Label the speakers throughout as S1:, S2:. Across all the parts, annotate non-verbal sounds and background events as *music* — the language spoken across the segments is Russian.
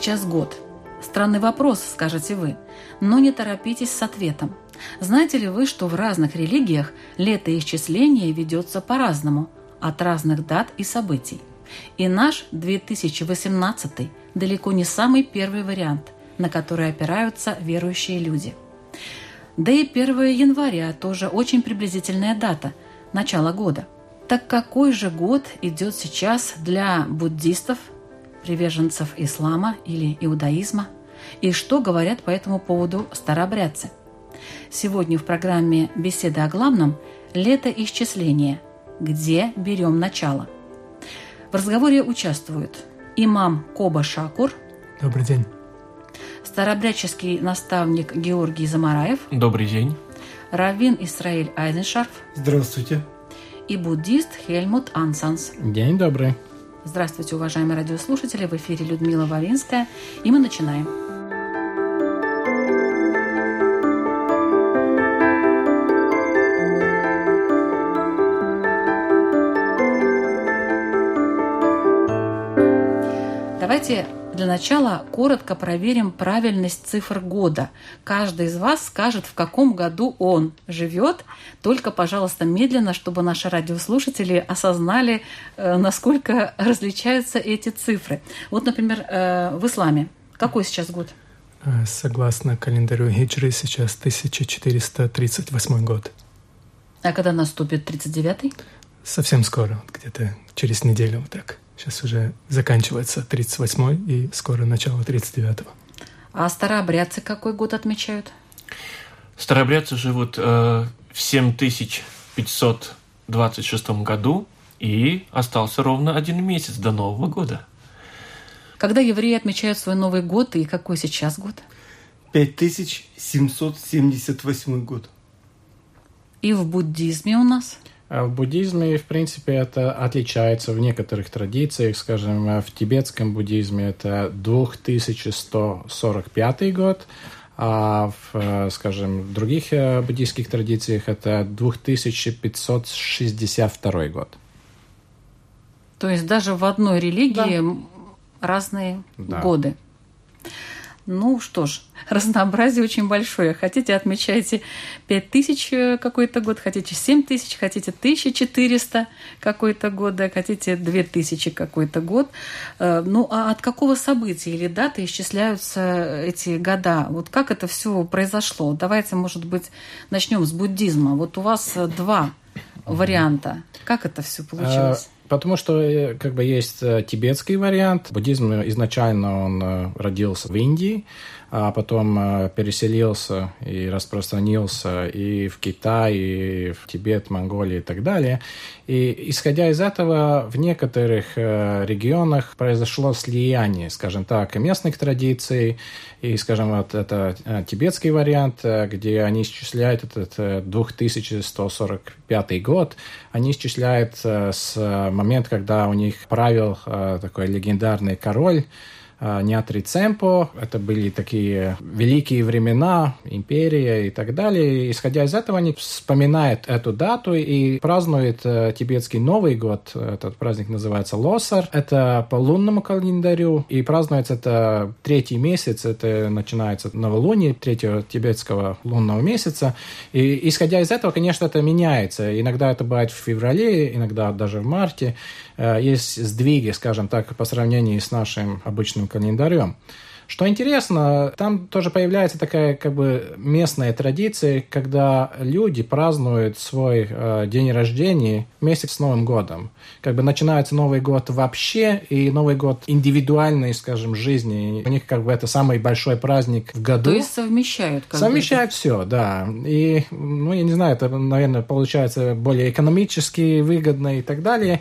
S1: Сейчас год? Странный вопрос, скажете вы, но не торопитесь с ответом. Знаете ли вы, что в разных религиях летоисчисление ведется по-разному, от разных дат и событий? И наш 2018 далеко не самый первый вариант, на который опираются верующие люди. Да и 1 января тоже очень приблизительная дата – начало года. Так какой же год идет сейчас для буддистов, приверженцев ислама или иудаизма и что говорят по этому поводу старообрядцы. Сегодня в программе «Беседа о главном» летоисчисление «Где берем начало?». В разговоре участвуют имам Коба Шакур.
S2: Добрый день.
S1: Старообрядческий наставник Георгий Замараев.
S3: Добрый день.
S1: Равин Исраиль Айзеншарф.
S4: Здравствуйте.
S1: И буддист Хельмут Ансанс.
S2: День добрый.
S1: Здравствуйте, уважаемые радиослушатели! В эфире Людмила Вавинская, и мы начинаем. Давайте для начала коротко проверим правильность цифр года. Каждый из вас скажет, в каком году он живет. Только, пожалуйста, медленно, чтобы наши радиослушатели осознали, э, насколько различаются эти цифры. Вот, например, э, в исламе. Какой сейчас год?
S2: Э, согласно календарю Хиджры, сейчас 1438 год.
S1: А когда наступит 39-й?
S2: Совсем скоро, где-то через неделю вот так. Сейчас уже заканчивается 38-й и скоро начало 39-го.
S1: А старообрядцы какой год отмечают?
S3: Старообрядцы живут э, в 7526 году и остался ровно один месяц до Нового года.
S1: Когда евреи отмечают свой Новый год и какой сейчас год?
S4: 5778 год.
S1: И в буддизме у нас?
S2: А в буддизме, в принципе, это отличается в некоторых традициях. Скажем, в тибетском буддизме это 2145 год, а в, скажем, в других э, буддийских традициях это 2562 год.
S1: То есть даже в одной религии да. разные да. годы. Ну что ж, *laughs* разнообразие очень большое. Хотите, отмечайте 5000 э, какой-то год, хотите 7000, хотите 1400 какой-то год, да, хотите 2000 какой-то год. Э, ну а от какого события или даты исчисляются эти года? Вот как это все произошло? Давайте, может быть, начнем с буддизма. Вот у вас два варианта. Как это все получилось?
S2: Потому что э, как бы есть э, тибетский вариант. Буддизм изначально он э, родился в Индии, а потом переселился и распространился и в Китай, и в Тибет, Монголию и так далее. И исходя из этого, в некоторых регионах произошло слияние, скажем так, местных традиций, и, скажем, вот это тибетский вариант, где они исчисляют этот 2145 год, они исчисляют с момент, когда у них правил э, такой легендарный король Неатри Цемпо. Это были такие великие времена, империя и так далее. Исходя из этого, они вспоминают эту дату и празднуют э, тибетский Новый год. Этот праздник называется Лосар. Это по лунному календарю. И празднуется это третий месяц. Это начинается новолуние третьего тибетского лунного месяца. И исходя из этого, конечно, это меняется. Иногда это бывает в феврале, иногда даже в марте. Э, есть сдвиги, скажем так, по сравнению с нашим обычным календарем. Что интересно, там тоже появляется такая как бы местная традиция, когда люди празднуют свой э, день рождения вместе с Новым годом. Как бы начинается Новый год вообще, и Новый год индивидуальной, скажем, жизни. У них как бы это самый большой праздник в году.
S1: То есть совмещают как
S2: Совмещают все, да. И, ну, я не знаю, это, наверное, получается более экономически выгодно и так далее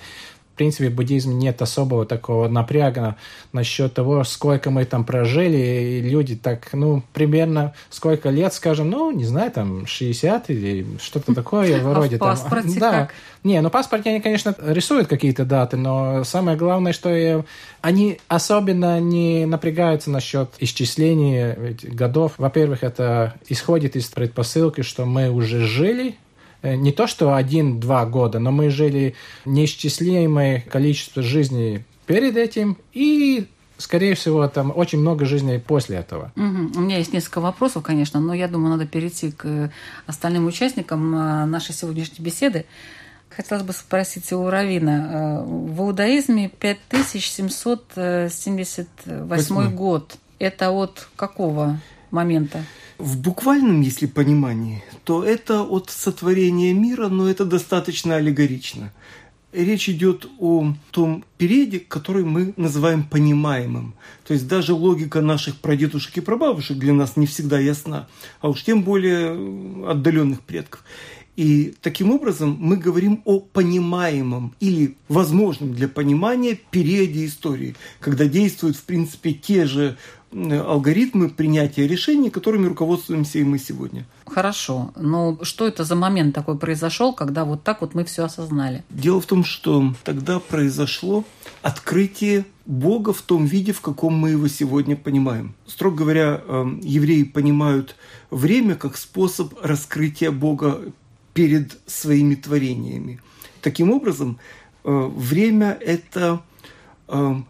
S2: принципе, в буддизме нет особого такого напряга насчет того, сколько мы там прожили, и люди так, ну, примерно сколько лет, скажем, ну, не знаю, там, 60 или что-то такое вроде *laughs*
S1: а в паспорте
S2: там. Да.
S1: как?
S2: Не, ну, паспорте они, конечно, рисуют какие-то даты, но самое главное, что они особенно не напрягаются насчет исчисления годов. Во-первых, это исходит из предпосылки, что мы уже жили не то что один-два года, но мы жили неисчислимое количество жизней перед этим и скорее всего, там очень много жизней после этого.
S1: Угу. У меня есть несколько вопросов, конечно, но я думаю, надо перейти к остальным участникам э, нашей сегодняшней беседы. Хотелось бы спросить у Равина. Э, в иудаизме 5778 Восьмой. год. Это от какого момента?
S4: В буквальном, если понимании, то это от сотворения мира, но это достаточно аллегорично. Речь идет о том периоде, который мы называем понимаемым. То есть даже логика наших прадедушек и прабабушек для нас не всегда ясна, а уж тем более отдаленных предков. И таким образом мы говорим о понимаемом или возможном для понимания периоде истории, когда действуют, в принципе, те же алгоритмы принятия решений, которыми руководствуемся и мы сегодня.
S1: Хорошо. Но что это за момент такой произошел, когда вот так вот мы все осознали?
S4: Дело в том, что тогда произошло открытие Бога в том виде, в каком мы его сегодня понимаем. Строго говоря, эм, евреи понимают время как способ раскрытия Бога перед своими творениями. Таким образом, э, время – это Э,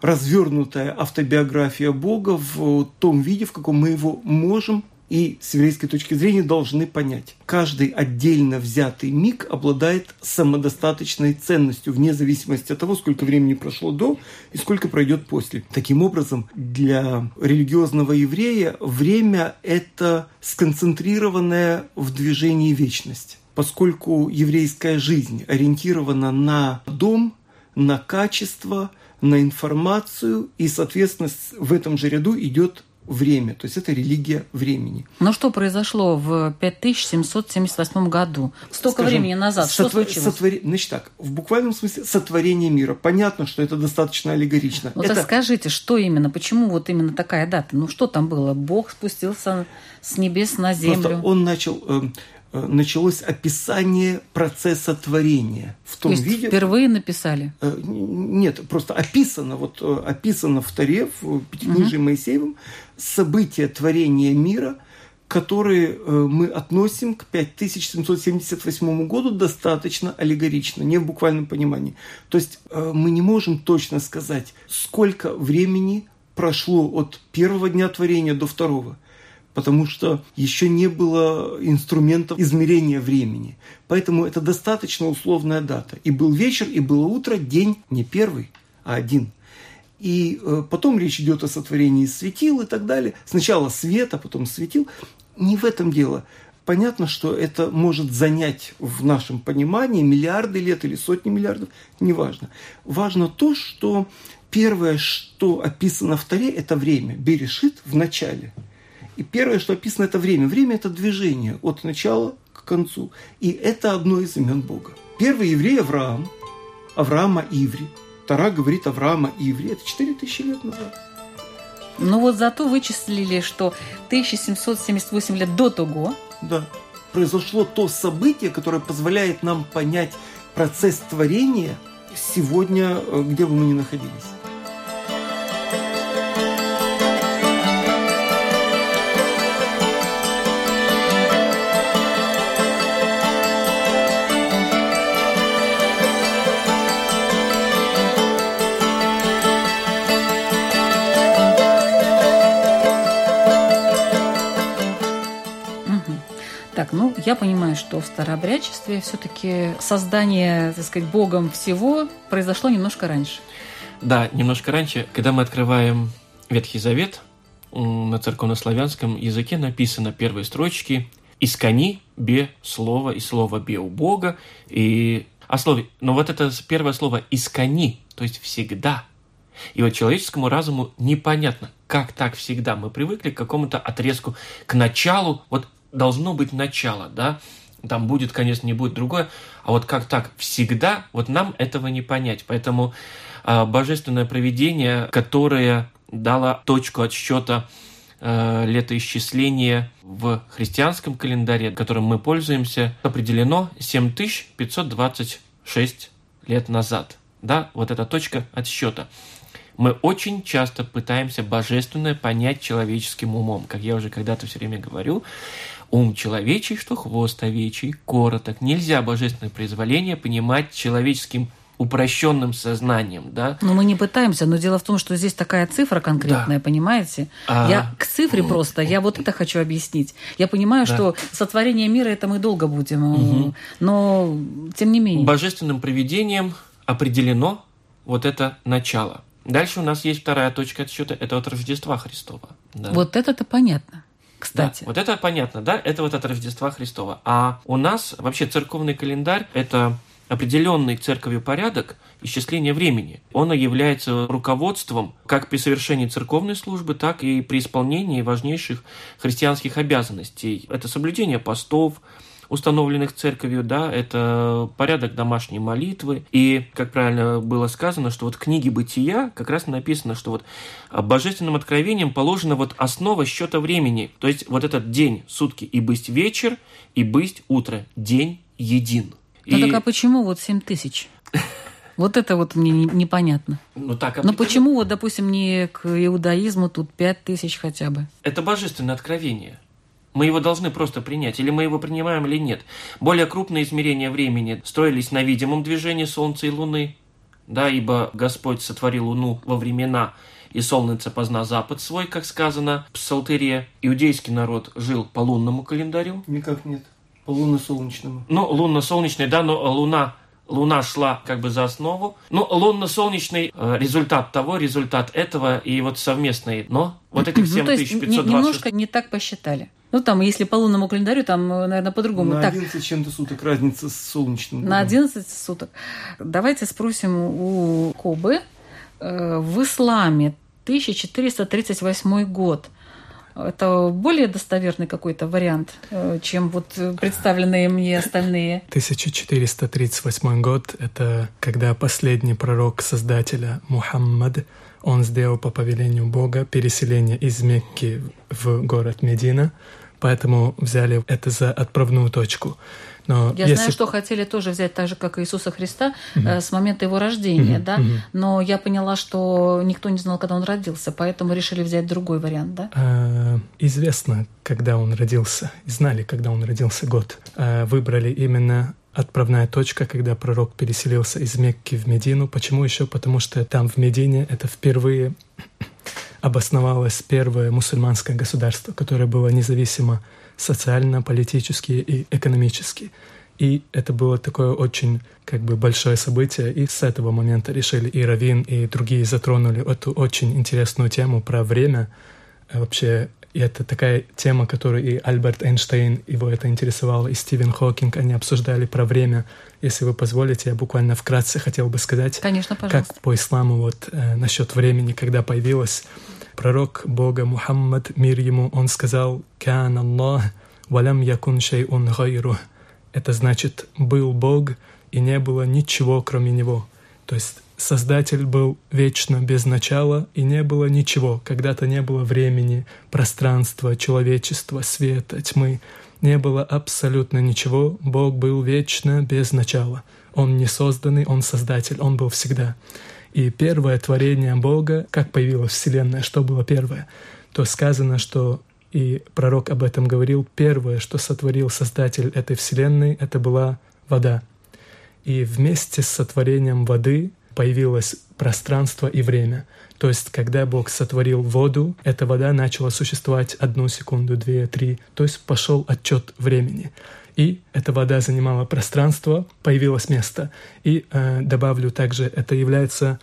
S4: развернутая автобиография Бога в том виде, в каком мы его можем и с еврейской точки зрения должны понять. Каждый отдельно взятый миг обладает самодостаточной ценностью, вне зависимости от того, сколько времени прошло до и сколько пройдет после. Таким образом, для религиозного еврея время – это сконцентрированная в движении вечность. Поскольку еврейская жизнь ориентирована на дом, на качество – на информацию, и, соответственно, в этом же ряду идет время, то есть это религия времени.
S1: Но что произошло в 5778 году? Столько Скажем, времени назад, что сотвор... случилось?
S4: Сотвор... Значит так, в буквальном смысле сотворение мира. Понятно, что это достаточно аллегорично.
S1: Вот
S4: это...
S1: так скажите, что именно, почему вот именно такая дата? Ну что там было? Бог спустился с небес на землю?
S4: Просто он начал эм, началось описание процесса творения
S1: в том То есть виде. Впервые написали?
S4: Э, нет, просто описано, вот э, описано в Таре, в Пятикнижии угу. Моисеевым, события творения мира, которые мы относим к 5778 году достаточно аллегорично, не в буквальном понимании. То есть мы не можем точно сказать, сколько времени прошло от первого дня творения до второго – потому что еще не было инструментов измерения времени. Поэтому это достаточно условная дата. И был вечер, и было утро, день не первый, а один. И э, потом речь идет о сотворении светил и так далее. Сначала свет, а потом светил. Не в этом дело. Понятно, что это может занять в нашем понимании миллиарды лет или сотни миллиардов, неважно. Важно то, что первое, что описано в Таре, это время. Берешит в начале – и первое, что описано, это время. Время – это движение от начала к концу. И это одно из имен Бога. Первый еврей – Авраам. Авраама Иври. Тара говорит Авраама Иври. Это 4000 лет назад.
S1: Ну вот зато вычислили, что 1778 лет до того.
S4: Да. Произошло то событие, которое позволяет нам понять процесс творения сегодня, э, где бы мы ни находились.
S1: Я понимаю, что в старообрядчестве все-таки создание, так сказать, Богом всего произошло немножко раньше.
S3: Да, немножко раньше, когда мы открываем Ветхий Завет, на церковнославянском языке написано первые строчки «Искони бе слово и слово бе у Бога». И о слове, но вот это первое слово «искони», то есть «всегда». И вот человеческому разуму непонятно, как так всегда. Мы привыкли к какому-то отрезку, к началу. Вот должно быть начало, да? Там будет, конечно, не будет другое. А вот как так всегда, вот нам этого не понять. Поэтому а, божественное провидение, которое дало точку отсчета э, летоисчисления в христианском календаре, которым мы пользуемся, определено 7526 лет назад. Да, вот эта точка отсчета. Мы очень часто пытаемся божественное понять человеческим умом. Как я уже когда-то все время говорю, ум человечий, что хвост овечий, короток. Нельзя божественное произволение понимать человеческим упрощенным сознанием, да.
S1: Но мы не пытаемся, но дело в том, что здесь такая цифра конкретная,
S3: Да.
S1: понимаете?
S3: А.
S1: Я к цифре просто, я вот это хочу объяснить. Я понимаю,
S3: Да.
S1: что сотворение мира это мы долго будем, э, но тем не менее.
S3: Божественным провидением определено вот это начало. Дальше у нас есть вторая точка отсчета, это от Рождества Христова. да.
S1: Вот это-то понятно, кстати.
S3: Да, вот это понятно, да, это вот от Рождества Христова. А у нас вообще церковный календарь – это определенный церковью порядок исчисления времени. Он является руководством как при совершении церковной службы, так и при исполнении важнейших христианских обязанностей. Это соблюдение постов, установленных церковью, да, это порядок домашней молитвы. И, как правильно было сказано, что вот в книге «Бытия» как раз написано, что вот а, божественным откровением положена вот основа счета времени. То есть вот этот день, сутки, и бысть вечер, и бысть утро. День един.
S1: Ну
S3: И-
S1: так а почему вот 7 тысяч? *laughs* Вот это вот мне не- непонятно.
S3: ну, так
S1: Но
S3: определено.
S1: почему вот, допустим, не к иудаизму тут 5 тысяч хотя бы?
S3: Это божественное откровение. Мы его должны просто принять, или мы его принимаем, или нет. Более крупные измерения времени строились на видимом движении Солнца и Луны, да, ибо Господь сотворил Луну во времена, и солнце позна запад свой, как сказано в Псалтыре. Иудейский народ жил по лунному календарю,
S4: Никак нет. По лунно-солнечному.
S3: ну, лунно-солнечный, да, но Луна, Луна шла как бы за основу. Ну, лунно-солнечный э, результат того, результат этого и вот совместный. Но вот этих
S1: Ну, то есть не-
S3: 7526...
S1: немножко не так посчитали. Ну, там, если по лунному календарю, там, наверное, по-другому.
S4: На
S1: так,
S4: 11 чем-то суток разница с солнечным.
S1: на
S4: годом.
S1: 11 суток. Давайте спросим у Кобы. Э, В исламе 1438 год. Это более достоверный какой-то вариант, э, чем вот э, представленные мне остальные.
S5: 1438 год — это когда последний пророк Создателя Мухаммад, он сделал по повелению Бога переселение из Мекки в город Медина, поэтому взяли это за отправную точку. Но
S1: Я
S5: если
S1: знаю, что хотели тоже взять так же, как и Иисуса Христа, э, с момента его рождения,
S5: Мгм,
S1: да.
S5: мгм.
S1: Но я поняла, что никто не знал, когда он родился, поэтому решили взять другой вариант, да.
S5: Э, известно, когда он родился, знали, когда он родился год. Э, выбрали именно отправная точка, когда пророк переселился из Мекки в Медину. Почему еще? Потому что там в Медине это впервые обосновалось первое мусульманское государство, которое было независимо социально, политически и экономически. И это было такое очень как бы большое событие, и с этого момента решили и Равин, и другие затронули эту очень интересную тему про время. А Вообще, и это такая тема, которую и Альберт Эйнштейн, его это интересовало, и Стивен Хокинг, они обсуждали про время. Если вы позволите, я буквально вкратце хотел бы сказать,
S1: Конечно, пожалуйста.
S5: как по исламу вот э, насчет времени, когда появилось пророк Бога Мухаммад, мир ему, он сказал «Кан Аллах, валям якун шейун гайру». Это значит «был Бог, и не было ничего, кроме Него». То есть Создатель был вечно без начала, и не было ничего. Когда-то не было времени, пространства, человечества, света, тьмы. Не было абсолютно ничего. Бог был вечно без начала. Он не созданный, Он создатель, Он был всегда. И первое творение Бога, как появилась Вселенная, что было первое, то сказано, что и пророк об этом говорил, первое, что сотворил Создатель этой Вселенной, это была вода. И вместе с сотворением воды появилось пространство и время. То есть, когда Бог сотворил воду, эта вода начала существовать одну секунду, две, три. То есть пошел отчет времени. И эта вода занимала пространство, появилось место. И э, добавлю также, это является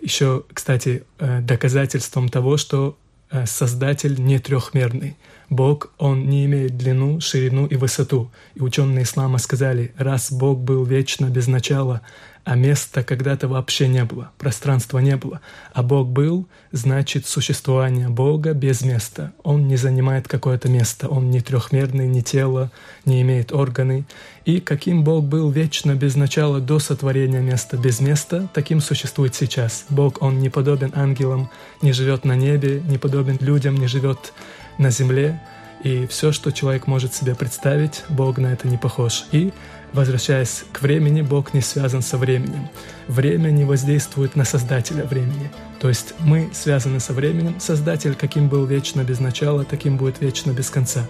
S5: еще, кстати, э, доказательством того, что э, Создатель не трехмерный. Бог, Он не имеет длину, ширину и высоту. И ученые ислама сказали, раз Бог был вечно без начала, а места когда-то вообще не было, пространства не было. А Бог был, значит существование Бога без места. Он не занимает какое-то место, он не трехмерный, не тело, не имеет органы. И каким Бог был вечно без начала до сотворения места без места, таким существует сейчас. Бог, он не подобен ангелам, не живет на небе, не подобен людям, не живет на земле. И все, что человек может себе представить, Бог на это не похож. И Возвращаясь к времени, Бог не связан со временем. Время не воздействует на Создателя времени. То есть мы связаны со временем. Создатель, каким был вечно без начала, таким будет вечно без конца.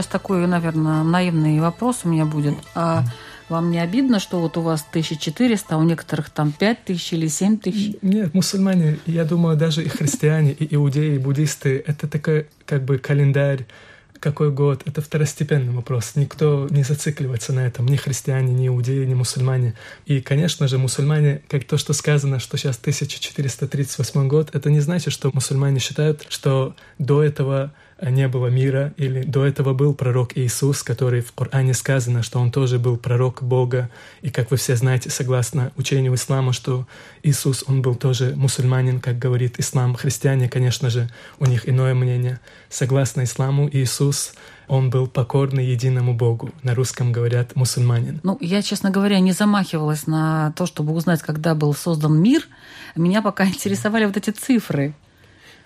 S1: Сейчас такой, наверное, наивный вопрос у меня будет. А вам не обидно, что вот у вас 1400, а у некоторых там 5000 или 7000?
S5: Нет, мусульмане, я думаю, даже и христиане, и иудеи, и буддисты, это такой как бы календарь, какой год, это второстепенный вопрос. Никто не зацикливается на этом, ни христиане, ни иудеи, ни мусульмане. И, конечно же, мусульмане, как то, что сказано, что сейчас 1438 год, это не значит, что мусульмане считают, что до этого не было мира, или до этого был пророк Иисус, который в Коране сказано, что он тоже был пророк Бога. И как вы все знаете, согласно учению ислама, что Иисус, он был тоже мусульманин, как говорит ислам. Христиане, конечно же, у них иное мнение. Согласно исламу, Иисус он был покорный единому Богу. На русском говорят мусульманин.
S1: Ну, я, честно говоря, не замахивалась на то, чтобы узнать, когда был создан мир. Меня пока *laughs* интересовали вот эти цифры.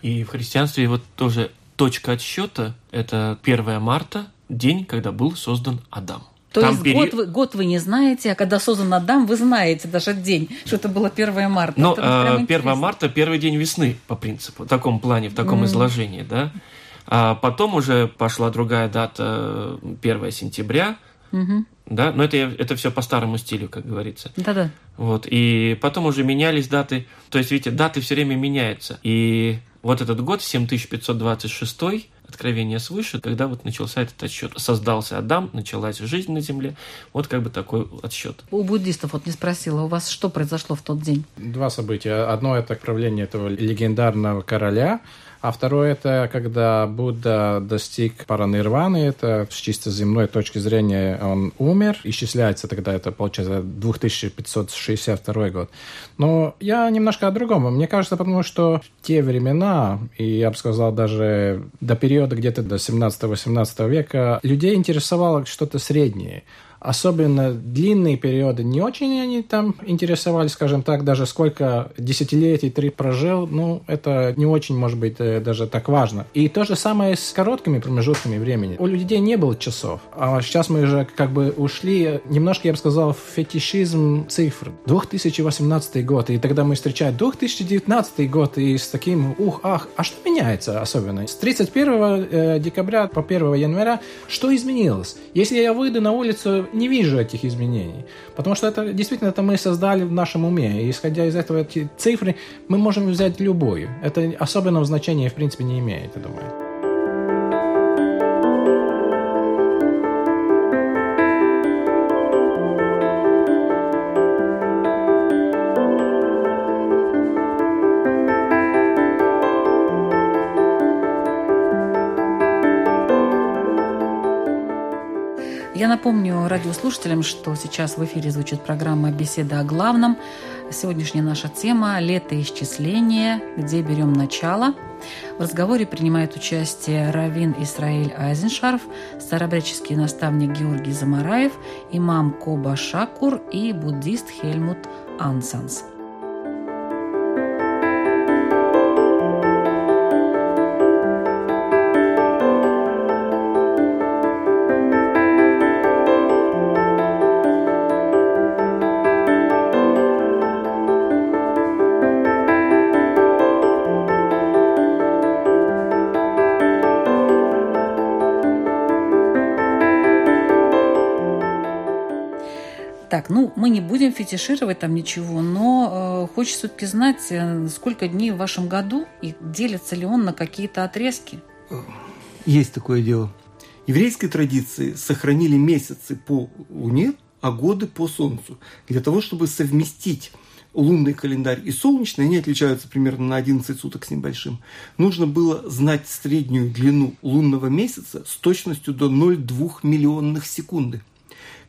S3: И в христианстве вот тоже точка отсчета – это 1 марта, день, когда был создан Адам.
S1: То Там есть пери... год, вы, год вы не знаете, а когда создан Адам, вы знаете даже день, что это было 1 марта.
S3: Но э, 1 марта – первый день весны, по принципу, в таком плане, в таком mm. изложении, да. А потом уже пошла другая дата, 1 сентября, mm-hmm. да, но это, это все по старому стилю, как говорится.
S1: Да-да.
S3: Вот, и потом уже менялись даты, то есть, видите, даты все время меняются, и вот этот год, 7526 Откровение свыше, когда вот начался этот отсчет. Создался Адам, началась жизнь на земле. Вот как бы такой отсчет.
S1: У буддистов вот не спросила, у вас что произошло в тот день?
S2: Два события. Одно это правление этого легендарного короля, а второе это когда Будда достиг паранирваны, это с чисто земной точки зрения он умер, исчисляется тогда это получается 2562 год. Но я немножко о другом. Мне кажется, потому что в те времена, и я бы сказал даже до периода где-то до 17-18 века, людей интересовало что-то среднее особенно длинные периоды не очень они там интересовались, скажем так, даже сколько десятилетий ты прожил, ну, это не очень, может быть, э, даже так важно. И то же самое с короткими промежутками времени. У людей не было часов, а сейчас мы уже как бы ушли, немножко, я бы сказал, в фетишизм цифр. 2018 год, и тогда мы встречаем 2019 год, и с таким, ух, ах, а что меняется особенно? С 31 э, декабря по 1 января что изменилось? Если я выйду на улицу не вижу этих изменений. Потому что это действительно это мы создали в нашем уме. И исходя из этого эти цифры мы можем взять любую. Это особенного значения в принципе не имеет, я думаю.
S1: Я напомню радиослушателям, что сейчас в эфире звучит программа «Беседа о главном». Сегодняшняя наша тема – летоисчисление, где берем начало. В разговоре принимает участие Равин Исраиль Айзеншарф, старобряческий наставник Георгий Замараев, имам Коба Шакур и буддист Хельмут Ансанс. Так, ну, мы не будем фетишировать там ничего, но э, хочется все-таки знать, э, сколько дней в вашем году и делится ли он на какие-то отрезки.
S4: Есть такое дело. Еврейской традиции сохранили месяцы по Луне, а годы по Солнцу, для того, чтобы совместить лунный календарь и солнечный, они отличаются примерно на 11 суток с небольшим, нужно было знать среднюю длину лунного месяца с точностью до 0,2 миллионных секунды.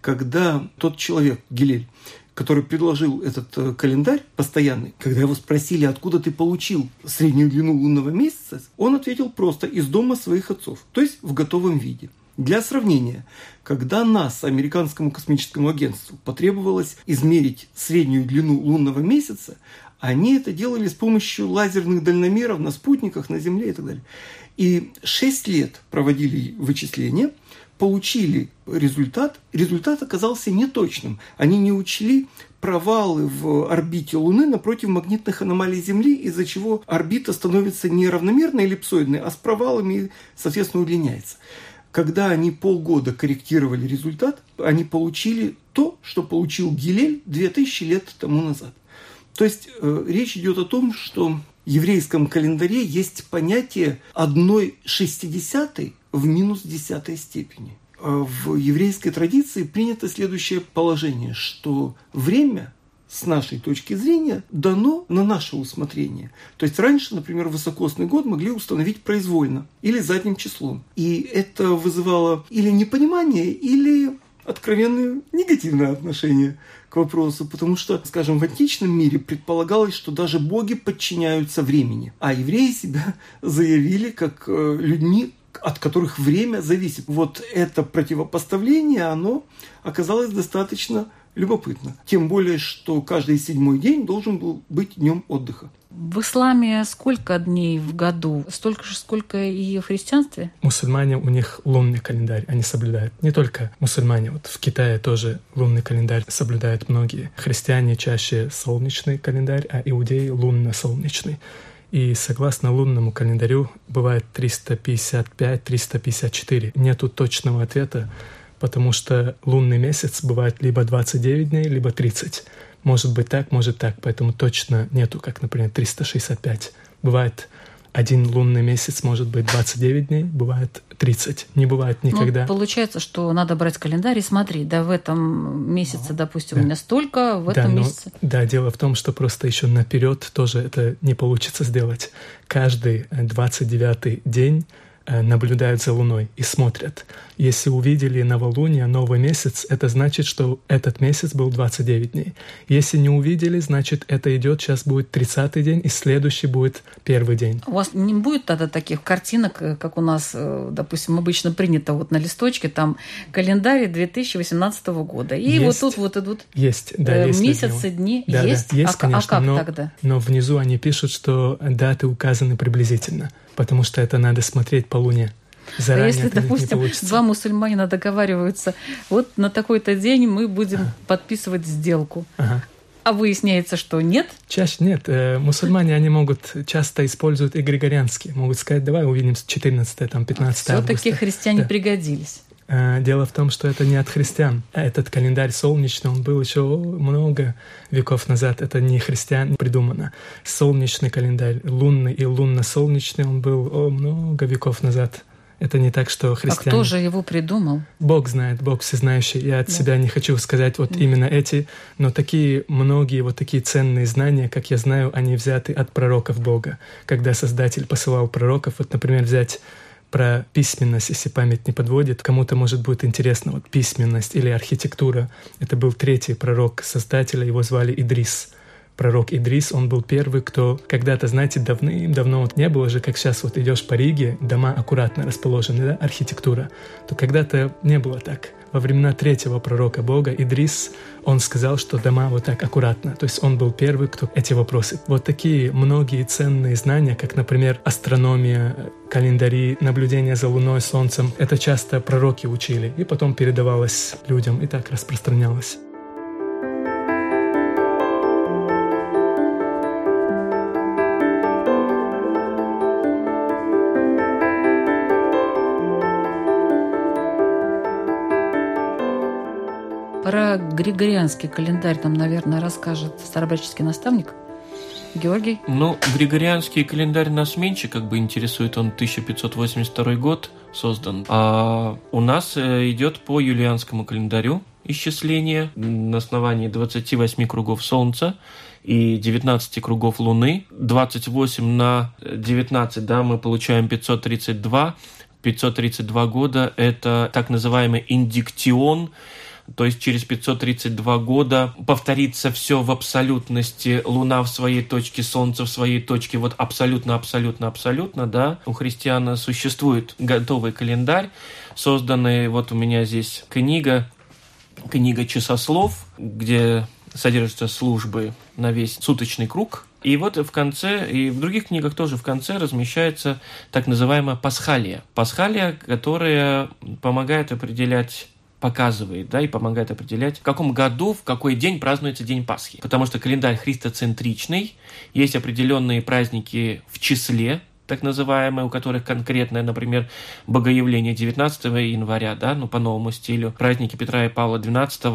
S4: Когда тот человек, Гилель, который предложил этот э, календарь постоянный, когда его спросили, откуда ты получил среднюю длину лунного месяца, он ответил просто из дома своих отцов, то есть в готовом виде. Для сравнения, когда нас, американскому космическому агентству, потребовалось измерить среднюю длину лунного месяца, они это делали с помощью лазерных дальномеров на спутниках, на Земле и так далее. И 6 лет проводили вычисления – получили результат, результат оказался неточным. Они не учли провалы в орбите Луны напротив магнитных аномалий Земли, из-за чего орбита становится не равномерной эллипсоидной, а с провалами соответственно, удлиняется. Когда они полгода корректировали результат, они получили то, что получил Гилель 2000 лет тому назад. То есть э, речь идет о том, что еврейском календаре есть понятие одной шестидесятой в минус десятой степени. А в еврейской традиции принято следующее положение, что время с нашей точки зрения дано на наше усмотрение. То есть раньше, например, высокосный год могли установить произвольно или задним числом. И это вызывало или непонимание, или откровенное негативное отношение к вопросу, потому что, скажем, в античном мире предполагалось, что даже боги подчиняются времени, а евреи себя *laughs* заявили как э, людьми, от которых время зависит. Вот это противопоставление, оно оказалось достаточно любопытно. Тем более, что каждый седьмой день должен был быть днем отдыха.
S1: В исламе сколько дней в году? Столько же, сколько и в христианстве?
S5: Мусульмане, у них лунный календарь, они соблюдают. Не только мусульмане, вот в Китае тоже лунный календарь соблюдают многие. Христиане чаще солнечный календарь, а иудеи лунно-солнечный. И согласно лунному календарю бывает 355-354. Нету точного ответа, потому что лунный месяц бывает либо 29 дней, либо 30. Может быть так, может так, поэтому точно нету, как, например, 365. Бывает один лунный месяц может быть 29 дней, бывает 30. Не бывает ну, никогда.
S1: Ну, получается, что надо брать календарь и смотреть, да, в этом месяце, допустим, да. у меня столько, в
S5: да,
S1: этом
S5: но,
S1: месяце.
S5: Да, дело в том, что просто еще наперед тоже это не получится сделать. Каждый 29 день Э, наблюдают за Луной и смотрят. Если увидели новолуние, новый месяц, это значит, что этот месяц был 29 дней. Если не увидели, значит, это идет, сейчас будет 30 день, и следующий будет первый день.
S1: У вас не будет тогда таких картинок, э, как у нас, э, допустим, обычно принято вот на листочке, там календарь 2018 года. И есть, вот тут вот идут
S5: есть, да,
S1: э,
S5: есть
S1: месяцы, дни.
S5: Да,
S1: есть?
S5: Да, есть,
S1: а,
S5: конечно,
S1: а как
S5: но,
S1: тогда?
S5: Но внизу они пишут, что даты указаны приблизительно потому что это надо смотреть по Луне.
S1: Заранее а если, допустим, два мусульманина договариваются, вот на такой-то день мы будем ага. подписывать сделку. Ага. А выясняется, что нет?
S5: Чаще нет. Э, мусульмане, они могут, часто используют и григорианские. Могут сказать, давай увидимся 14 там, 15 а
S1: Все-таки христиане да. пригодились.
S5: Э, дело в том, что это не от христиан. Этот календарь солнечный, он был еще много веков назад. Это не христиан придумано. Солнечный календарь, лунный и лунно-солнечный, он был о, много веков назад. Это не так, что христиане...
S1: А кто же его придумал?
S5: Бог знает, Бог всезнающий. Я от да. себя не хочу сказать вот да. именно эти, но такие многие вот такие ценные знания, как я знаю, они взяты от пророков Бога. Когда Создатель посылал пророков, вот, например, взять про письменность, если память не подводит. Кому-то, может, будет интересно, вот письменность или архитектура. Это был третий пророк создателя, его звали Идрис. Пророк Идрис, он был первый, кто когда-то, знаете, давным-давно вот не было же, как сейчас вот идешь по Риге, дома аккуратно расположены, да, архитектура, то когда-то не было так во времена третьего пророка Бога, Идрис, он сказал, что дома вот так аккуратно. То есть он был первый, кто эти вопросы. Вот такие многие ценные знания, как, например, астрономия, календари, наблюдение за Луной, Солнцем, это часто пророки учили, и потом передавалось людям, и так распространялось.
S1: Григорианский календарь нам, наверное, расскажет старобряческий наставник Георгий.
S3: Ну, Григорианский календарь нас меньше как бы интересует, он 1582 год создан. А у нас э, идет по юлианскому календарю исчисление на основании 28 кругов Солнца и 19 кругов Луны. 28 на 19, да, мы получаем 532. 532 года – это так называемый индиктион, то есть через 532 года повторится все в абсолютности, Луна в своей точке, Солнце в своей точке, вот абсолютно, абсолютно, абсолютно, да. У христиан существует готовый календарь, созданный, вот у меня здесь книга, книга часослов, где содержатся службы на весь суточный круг. И вот в конце, и в других книгах тоже в конце размещается так называемая пасхалия. Пасхалия, которая помогает определять показывает, да, и помогает определять, в каком году, в какой день празднуется День Пасхи. Потому что календарь христоцентричный, есть определенные праздники в числе, так называемые, у которых конкретное, например, богоявление 19 января, да, ну, по новому стилю, праздники Петра и Павла 12 э,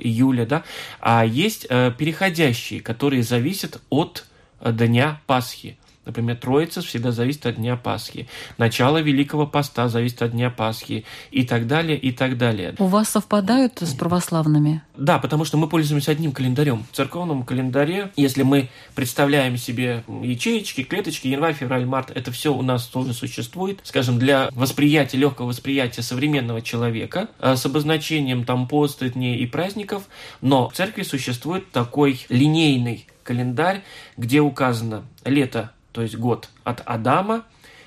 S3: июля, да, а есть э, переходящие, которые зависят от э, дня Пасхи. Например, Троица всегда зависит от Дня Пасхи. Начало Великого Поста зависит от Дня Пасхи. И так далее, и так далее.
S1: У вас совпадают с православными?
S3: Да, потому что мы пользуемся одним календарем. В церковном календаре, если мы представляем себе ячеечки, клеточки, январь, февраль, март, это все у нас тоже существует. Скажем, для восприятия, легкого восприятия современного человека э, с обозначением там поста, дней и праздников. Но в церкви существует такой линейный календарь, где указано лето то есть год от Адама,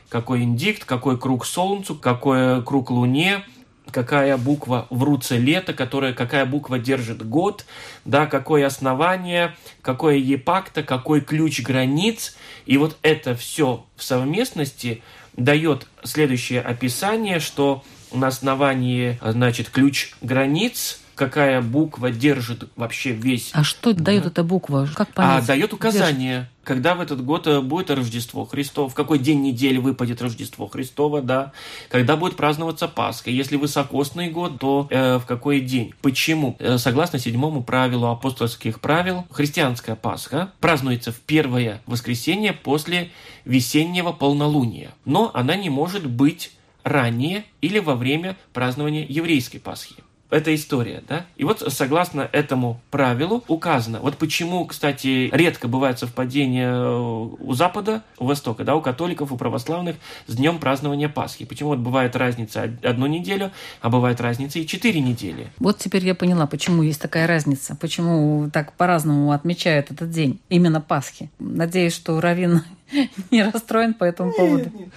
S3: какой индикт, какой круг Солнцу, какой круг Луне, какая буква в руце лета, которая, какая буква держит год, да, какое основание, какое епакта, какой ключ границ. И вот это все в совместности дает следующее описание, что на основании, значит, ключ границ – какая буква держит вообще весь.
S1: А что да. дает эта буква? Как понять?
S3: А дает указание, держит. когда в этот год э, будет Рождество Христово, в какой день недели выпадет Рождество Христово, да, когда будет праздноваться Пасха. Если высокосный год, то э, в какой день? Почему? Э, согласно седьмому правилу апостольских правил, христианская Пасха празднуется в первое воскресенье после весеннего полнолуния, но она не может быть ранее или во время празднования еврейской Пасхи эта история, да? И вот согласно этому правилу указано, вот почему, кстати, редко бывает совпадение э, у Запада, у Востока, да, у католиков, у православных с днем празднования Пасхи. Почему вот бывает разница одну неделю, а бывает разница и четыре недели.
S1: Вот теперь я поняла, почему есть такая разница, почему так по-разному отмечают этот день, именно Пасхи. Надеюсь, что Равин *laughs* не расстроен по этому поводу. Нет, нет.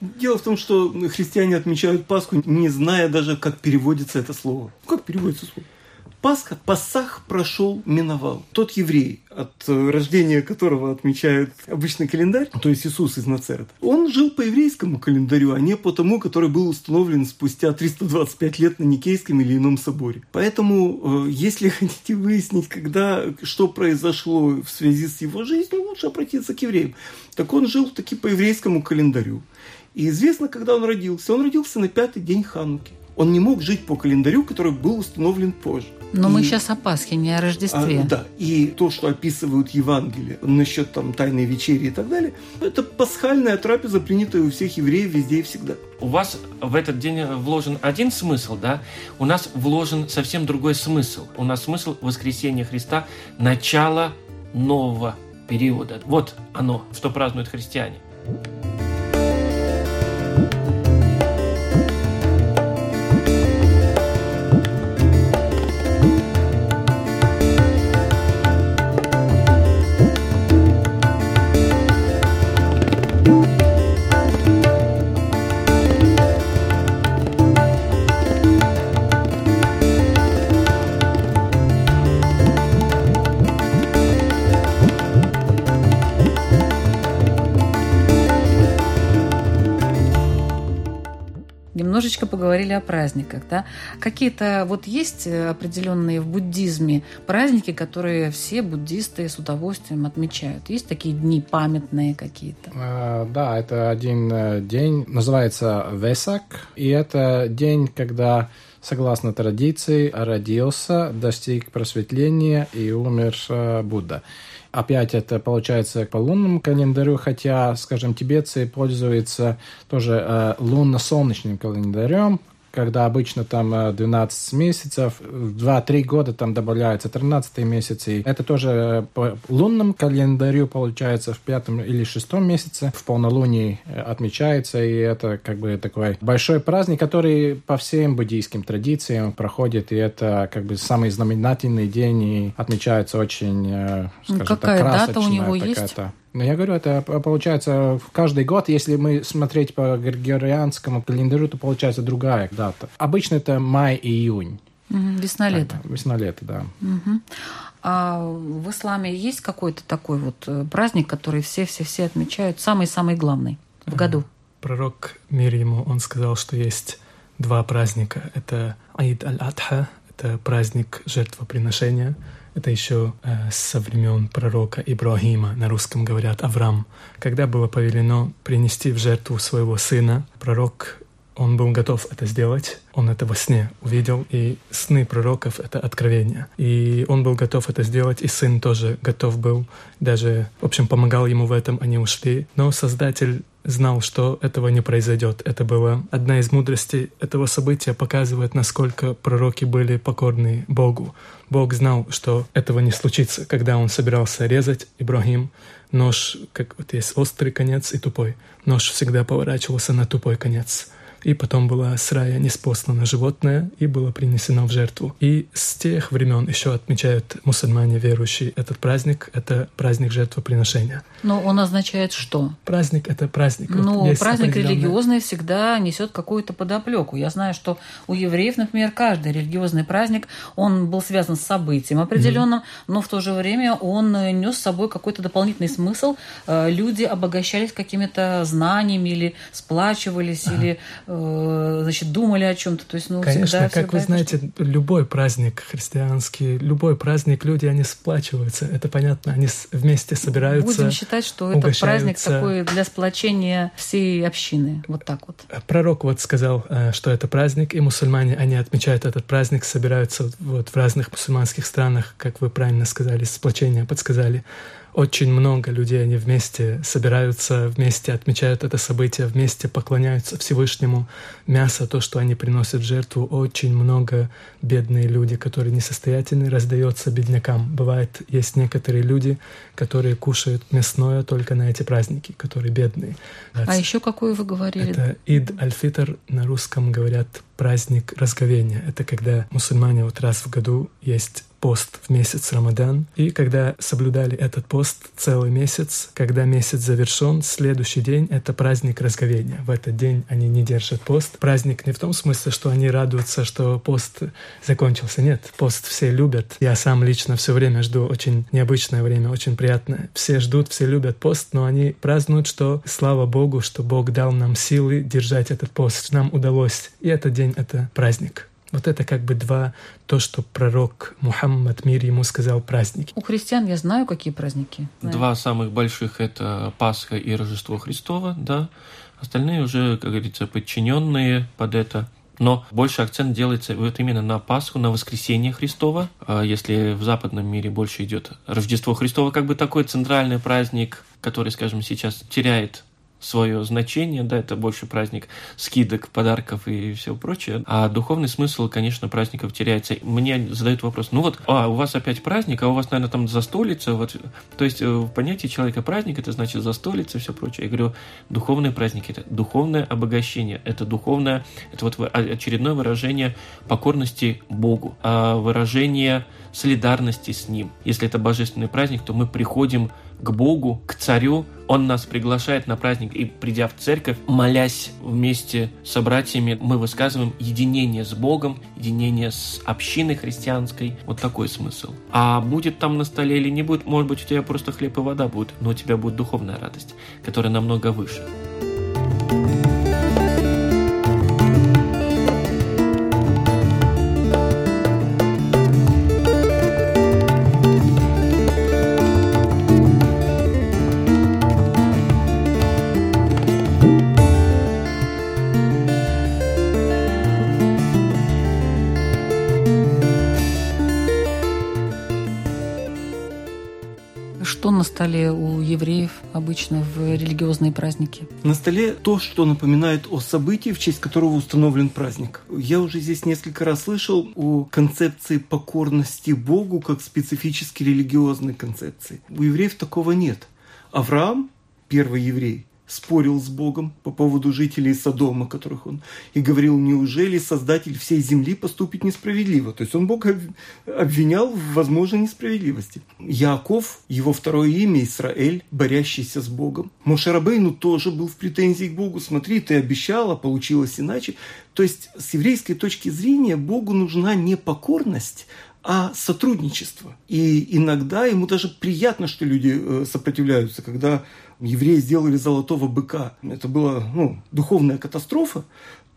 S4: Дело в том, что христиане отмечают Пасху, не зная даже, как переводится это слово. Как переводится слово? Пасха, Пасах прошел, миновал. Тот еврей, от э, рождения которого отмечают обычный календарь, то есть Иисус из Нацерета, он жил по еврейскому календарю, а не по тому, который был установлен спустя 325 лет на Никейском или ином соборе. Поэтому, э, если *laughs* хотите выяснить, когда, что произошло в связи с его жизнью, лучше обратиться к евреям. Так он жил таки по еврейскому календарю. И известно, когда он родился. Он родился на пятый день Хануки. Он не мог жить по календарю, который был установлен позже.
S1: Но и, мы сейчас о Пасхе, не о Рождестве.
S4: А, да, и то, что описывают Евангелие насчет там тайной вечери и так далее, это пасхальная трапеза, принятая у всех евреев везде и всегда.
S3: У вас в этот день вложен один смысл, да? У нас вложен совсем другой смысл. У нас смысл воскресения Христа, начало нового периода. Вот оно, что празднуют христиане.
S1: Немножечко поговорили о праздниках, да? Какие-то вот есть определенные в буддизме праздники, которые все буддисты с удовольствием отмечают? Есть такие дни памятные какие-то?
S2: А, да, это один э, день, называется Весак, и это день, когда согласно традиции, родился, достиг просветления и умер э, Будда. Опять это получается по лунному календарю, хотя, скажем, тибетцы пользуются тоже э, лунно-солнечным календарем, когда обычно там 12 э, месяцев, 2-3 года там добавляется 13 месяц, и это тоже э, по лунному календарю получается в пятом или шестом месяце, в полнолунии э, отмечается, и это как бы такой большой праздник, который по всем буддийским традициям проходит, и это как бы самый знаменательный день, и отмечается очень, скажем
S1: Какая
S2: так, красочно.
S1: дата у него есть?
S2: Но я говорю, это получается каждый год, если мы смотреть по григорианскому календарю, то получается другая дата. Обычно это май-июнь.
S1: Весна-лето.
S2: Весна-лето, да.
S1: Угу. А в исламе есть какой-то такой вот э, праздник, который все-все-все отмечают, самый-самый главный в году?
S5: Пророк мир ему, он сказал, что есть два праздника. Это Аид аль-Адха, это праздник жертвоприношения, это еще э, со времен пророка Ибрагима, на русском говорят Авраам. Когда было повелено принести в жертву своего сына, пророк он был готов это сделать, он это во сне увидел, и сны пророков — это откровение. И он был готов это сделать, и сын тоже готов был, даже, в общем, помогал ему в этом, они ушли. Но Создатель знал, что этого не произойдет. Это была одна из мудростей этого события, показывает, насколько пророки были покорны Богу. Бог знал, что этого не случится, когда он собирался резать Ибрагим. Нож, как вот есть острый конец и тупой. Нож всегда поворачивался на тупой конец и потом была с рая неспослана животное и было принесено в жертву. И с тех времен еще отмечают мусульмане верующие этот праздник, это праздник жертвоприношения.
S1: Но он означает что?
S5: Праздник — это праздник.
S1: Ну, вот праздник определенная... религиозный всегда несет какую-то подоплеку. Я знаю, что у евреев, например, каждый религиозный праздник, он был связан с событием определенным, mm-hmm. но в то же время он нес с собой какой-то дополнительный смысл. Э, люди обогащались какими-то знаниями или сплачивались, ага. или значит, думали о чем-то. То есть, ну,
S5: Конечно,
S1: всегда,
S5: как
S1: всегда
S5: вы знаете, что... любой праздник христианский, любой праздник, люди, они сплачиваются, это понятно, они вместе собираются.
S1: Будем считать, что этот праздник такой для сплочения всей общины, вот так вот.
S5: Пророк вот сказал, э, что это праздник, и мусульмане, они отмечают этот праздник, собираются вот в разных мусульманских странах, как вы правильно сказали, сплочение подсказали очень много людей, они вместе собираются, вместе отмечают это событие, вместе поклоняются Всевышнему. Мясо, то, что они приносят в жертву, очень много бедные люди, которые несостоятельны, раздается беднякам. Бывает, есть некоторые люди, которые кушают мясное только на эти праздники, которые бедные.
S1: А еще какую вы говорили?
S5: Это Ид Аль-Фитр, на русском говорят праздник разговения. Это когда мусульмане вот раз в году есть пост в месяц Рамадан. И когда соблюдали этот пост целый месяц, когда месяц завершен, следующий день — это праздник разговения. В этот день они не держат пост. Праздник не в том смысле, что они радуются, что пост закончился. Нет, пост все любят. Я сам лично все время жду очень необычное время, очень приятное. Все ждут, все любят пост, но они празднуют, что слава Богу, что Бог дал нам силы держать этот пост. Нам удалось. И этот день — это праздник. Вот это как бы два, то, что пророк Мухаммад, мир ему сказал, праздники.
S1: У христиан я знаю, какие праздники.
S3: Два самых больших — это Пасха и Рождество Христово, да. Остальные уже, как говорится, подчиненные под это. Но больше акцент делается вот именно на Пасху, на воскресение Христова. Если в западном мире больше идет Рождество Христово, как бы такой центральный праздник, который, скажем, сейчас теряет свое значение, да, это больше праздник скидок, подарков и все прочее. А духовный смысл, конечно, праздников теряется. Мне задают вопрос, ну вот, а у вас опять праздник, а у вас, наверное, там застолица, вот, то есть э, в понятии человека праздник, это значит застолица и все прочее. Я говорю, духовные праздники, это духовное обогащение, это духовное, это вот очередное выражение покорности Богу, а выражение солидарности с Ним. Если это божественный праздник, то мы приходим к Богу, к Царю. Он нас приглашает на праздник, и придя в церковь, молясь вместе с братьями, мы высказываем единение с Богом, единение с общиной христианской. Вот такой смысл. А будет там на столе или не будет, может быть, у тебя просто хлеб и вода будет, но у тебя будет духовная радость, которая намного выше. thank you
S1: обычно в религиозные праздники?
S4: На столе то, что напоминает о событии, в честь которого установлен праздник. Я уже здесь несколько раз слышал о концепции покорности Богу как специфически религиозной концепции. У евреев такого нет. Авраам, первый еврей, спорил с Богом по поводу жителей Содома, которых он и говорил, неужели Создатель всей земли поступит несправедливо? То есть он Бога обвинял в возможной несправедливости. Яков, его второе имя Израиль, борящийся с Богом. Мошерабейну тоже был в претензии к Богу. Смотри, ты обещал, а получилось иначе. То есть с еврейской точки зрения Богу нужна не покорность, а сотрудничество. И иногда ему даже приятно, что люди э, сопротивляются, когда евреи сделали золотого быка. Это была ну, духовная катастрофа,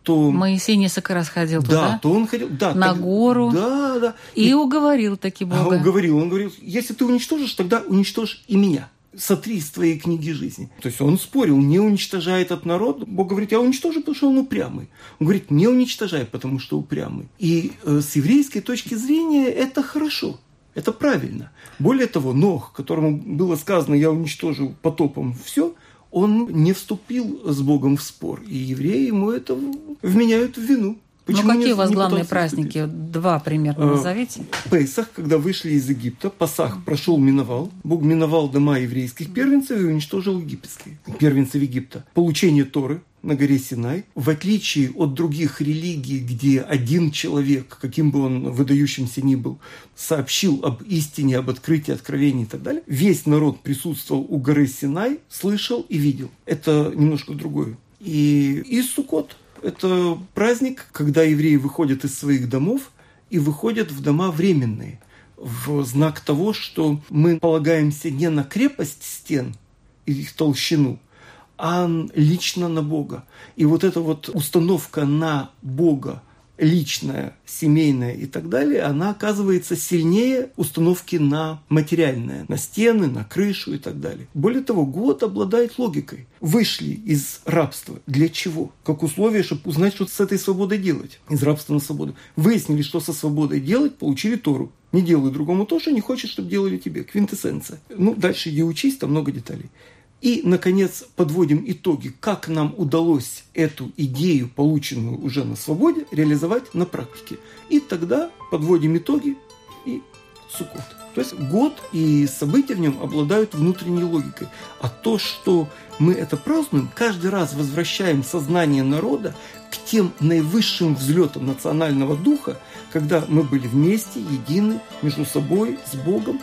S4: то...
S1: Моисей несколько раз ходил
S4: да,
S1: туда.
S4: то он ходил, да,
S1: на
S4: так,
S1: гору.
S4: Да, да.
S1: И, и уговорил таки Бога.
S4: А, уговорил, он говорил, если ты уничтожишь, тогда уничтожь и меня сотри из твоей книги жизни. То есть он спорил, не уничтожай этот народ. Бог говорит, я уничтожу, потому что он упрямый. Он говорит, не уничтожай, потому что упрямый. И э, с еврейской точки зрения это хорошо. Это правильно. Более того, Нох, которому было сказано, я уничтожу потопом все, он не вступил с Богом в спор. И евреи ему это вменяют в вину.
S1: Почему ну, какие у вас главные праздники? Вступить? Два примерно а, назовите.
S4: Пейсах, когда вышли из Египта, Пасах прошел, миновал. Бог миновал дома еврейских первенцев и уничтожил египетские первенцев Египта. Получение Торы, на горе Синай, в отличие от других религий, где один человек, каким бы он выдающимся ни был, сообщил об истине, об открытии, откровении и так далее, весь народ присутствовал у горы Синай, слышал и видел. Это немножко другое. И, и Суккот – это праздник, когда евреи выходят из своих домов и выходят в дома временные, в знак того, что мы полагаемся не на крепость стен и их толщину – а лично на Бога. И вот эта вот установка на Бога, личная, семейная и так далее, она оказывается сильнее установки на материальное, на стены, на крышу и так далее. Более того, год обладает логикой. Вышли из рабства. Для чего? Как условие, чтобы узнать, что с этой свободой делать. Из рабства на свободу. Выяснили, что со свободой делать, получили Тору. Не делай другому то, что не хочешь, чтобы делали тебе. Квинтэссенция. Ну, дальше иди учись, там много деталей. И, наконец, подводим итоги, как нам удалось эту идею, полученную уже на свободе, реализовать на практике. И тогда подводим итоги и Суккот. То есть год и события в нем обладают внутренней логикой. А то, что мы это празднуем, каждый раз возвращаем сознание народа к тем наивысшим взлетам национального духа, когда мы были вместе, едины, между собой, с Богом,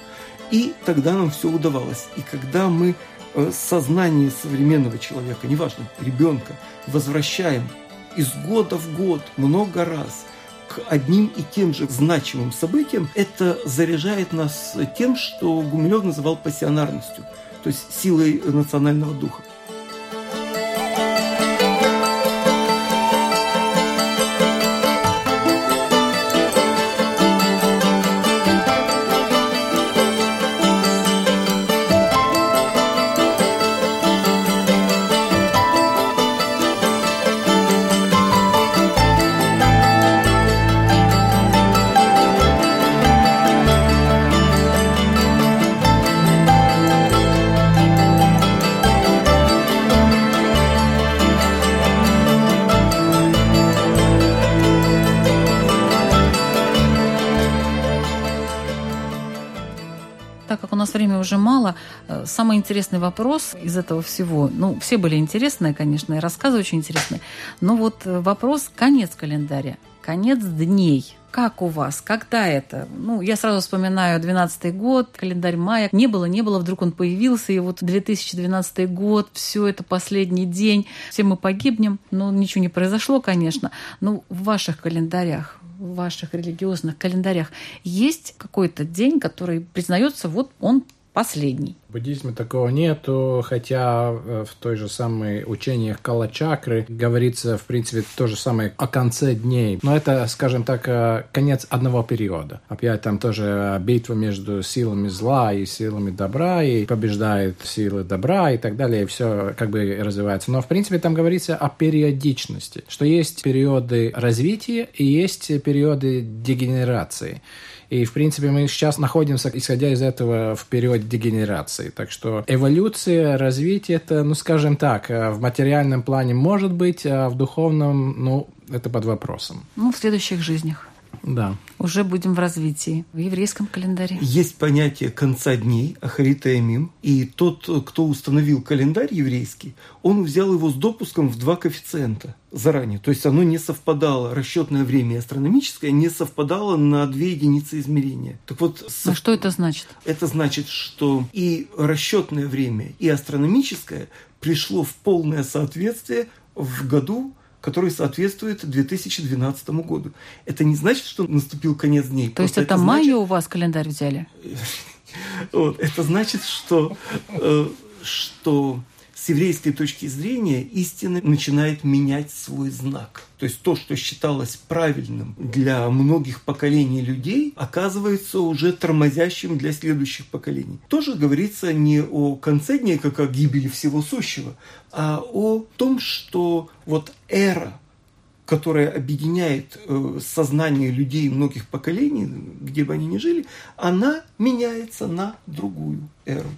S4: и тогда нам все удавалось. И когда мы Э, сознание современного человека, неважно, ребенка, возвращаем из года в год много раз к одним и тем же значимым событиям, это заряжает нас тем, что Гумилев называл пассионарностью, то есть силой национального духа.
S1: Интересный вопрос из этого всего, ну, все были интересные, конечно, и рассказы очень интересные, но вот э, вопрос конец календаря, конец дней. Как у вас? Когда это? Ну, я сразу вспоминаю 12 год, календарь мая. Не было, не было, вдруг он появился, и вот 2012 год, все это последний день, все мы погибнем. Ну, ничего не произошло, конечно. Но в ваших календарях, в ваших религиозных календарях есть какой-то день, который признается, вот он последний.
S2: В буддизме такого нету, хотя э, в той же самой учениях Кала-чакры говорится, в принципе, то же самое о конце дней. Но это, скажем так, э, конец одного периода. Опять там тоже э, битва между силами зла и силами добра, и побеждает силы добра и так далее, и все как бы развивается. Но, в принципе, там говорится о периодичности, что есть периоды развития и есть периоды дегенерации. И, в принципе, мы сейчас находимся, исходя из этого, в период дегенерации. Так что эволюция, развитие, это, ну, скажем так, э, в материальном плане может быть, а в духовном, ну, это под вопросом.
S1: Ну, в следующих жизнях.
S2: Да.
S1: Уже будем в развитии. В еврейском календаре.
S4: Есть понятие конца дней, Ахарита Эмим, и тот, кто установил календарь еврейский, он взял его с допуском в два коэффициента заранее. То есть оно не совпадало, расчетное время и астрономическое не совпадало на две единицы измерения. Так вот,
S1: а что это значит?
S4: Это значит, что и расчетное время, и астрономическое пришло в полное соответствие в году, который соответствует 2012 году. Это не значит, что наступил конец дней.
S1: То есть это, это мая значит... у вас календарь взяли? *laughs*
S4: Вот, это значит, что, э, что с еврейской точки зрения истина начинает менять свой знак. То есть то, что считалось правильным для многих поколений людей, оказывается уже тормозящим для следующих поколений. Тоже говорится не о конце дней, как о гибели всего сущего, а о том, что вот эра, которая объединяет э, сознание людей многих поколений, где бы они ни жили, она меняется на другую эру.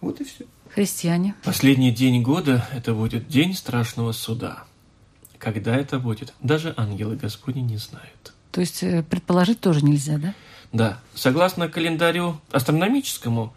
S4: Вот и все.
S1: Христиане.
S3: Последний день года – это будет день страшного суда. Когда это будет, даже ангелы Господни не знают.
S1: То есть э, предположить тоже нельзя, да?
S3: Да. Согласно календарю астрономическому,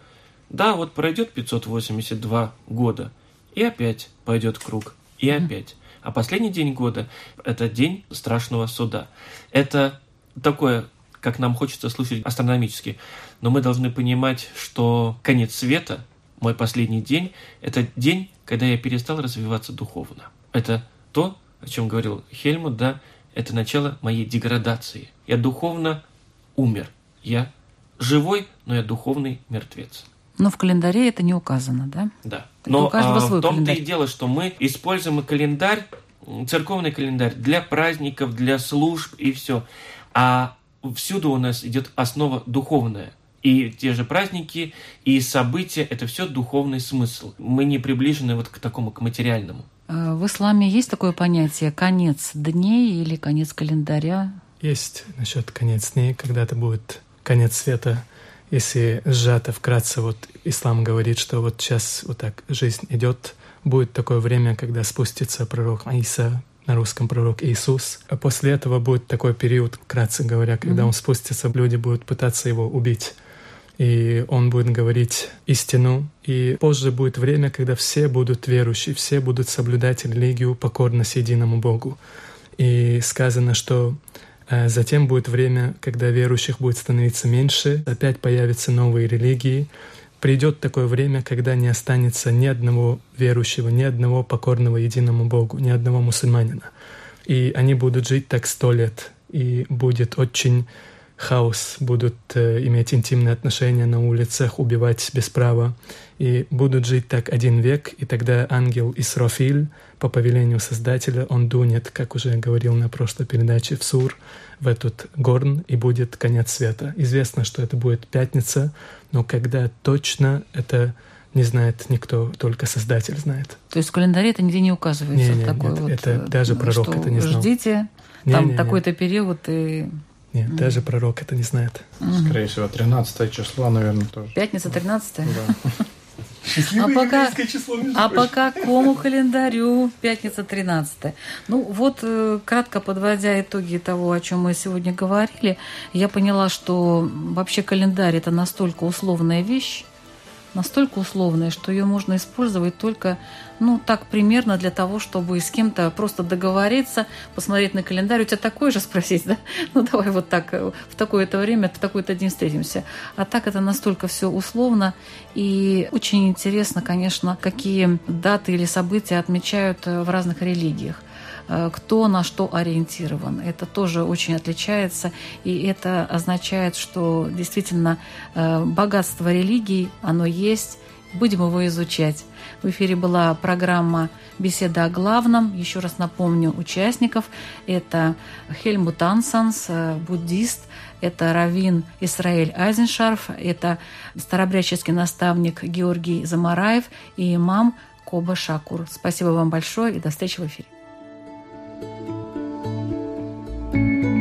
S3: да, вот пройдет 582 года, и опять пойдет круг, и опять. А последний день года – это день страшного суда. Это такое, как нам хочется слышать астрономически, но мы должны понимать, что конец света – мой последний день – это день, когда я перестал развиваться духовно. Это то, о чем говорил Хельмут, да, это начало моей деградации. Я духовно умер. Я живой, но я духовный мертвец.
S1: Но в календаре это не указано, да?
S3: Да. но а, в том-то и дело, что мы используем календарь, церковный календарь для праздников, для служб и все. А всюду у нас идет основа духовная – и те же праздники, и события – это все духовный смысл. Мы не приближены вот к такому, к материальному.
S1: А в исламе есть такое понятие «конец дней» или «конец календаря»?
S5: Есть насчет конец дней, когда это будет конец света. Если сжато вкратце, вот ислам говорит, что вот сейчас вот так жизнь идет, будет такое время, когда спустится пророк Аиса, на русском пророк Иисус. А после этого будет такой период, вкратце говоря, когда mm-hmm. он спустится, люди будут пытаться его убить и он будет говорить истину. И позже будет время, когда все будут верующие, все будут соблюдать религию покорность единому Богу. И сказано, что затем будет время, когда верующих будет становиться меньше, опять появятся новые религии. Придет такое время, когда не останется ни одного верующего, ни одного покорного единому Богу, ни одного мусульманина. И они будут жить так сто лет. И будет очень хаос, будут э, иметь интимные отношения на улицах, убивать без права, и будут жить так один век, и тогда ангел Исрофиль, по повелению Создателя, он дунет, как уже говорил на прошлой передаче, в Сур, в этот горн, и будет конец света. Известно, что это будет пятница, но когда точно это не знает никто, только Создатель знает.
S1: То есть в календаре это нигде не указывается?
S5: Не, не, такой нет, вот, это даже пророк это не знал.
S1: Ждите, там такой-то период, и
S5: нет, mm. даже пророк это не знает.
S2: Mm. Скорее всего, 13 число, наверное, тоже.
S1: Пятница 13 Да. *laughs* А пока, а по какому календарю пятница 13 Ну вот, э, кратко подводя итоги того, о чем мы сегодня говорили, я поняла, что вообще календарь это настолько условная вещь, настолько условная, что ее можно использовать только, ну, так примерно для того, чтобы с кем-то просто договориться, посмотреть на календарь. У тебя такой же спросить, *laughs* да? Ну, давай вот так, э, в такое-то время, в такой-то день встретимся. А так это настолько все условно. И очень интересно, конечно, какие даты или события отмечают э, в разных религиях. Э, кто на что ориентирован. Это тоже очень отличается, и это означает, что действительно э, богатство религий, оно есть, будем его изучать. В эфире была программа «Беседа о главном». Еще раз напомню участников. Это Хельмут Ансанс, э, буддист, это Равин Исраэль Айзеншарф, это старобряческий наставник Георгий Замараев и имам Коба Шакур. Спасибо вам большое и до встречи в эфире. thank you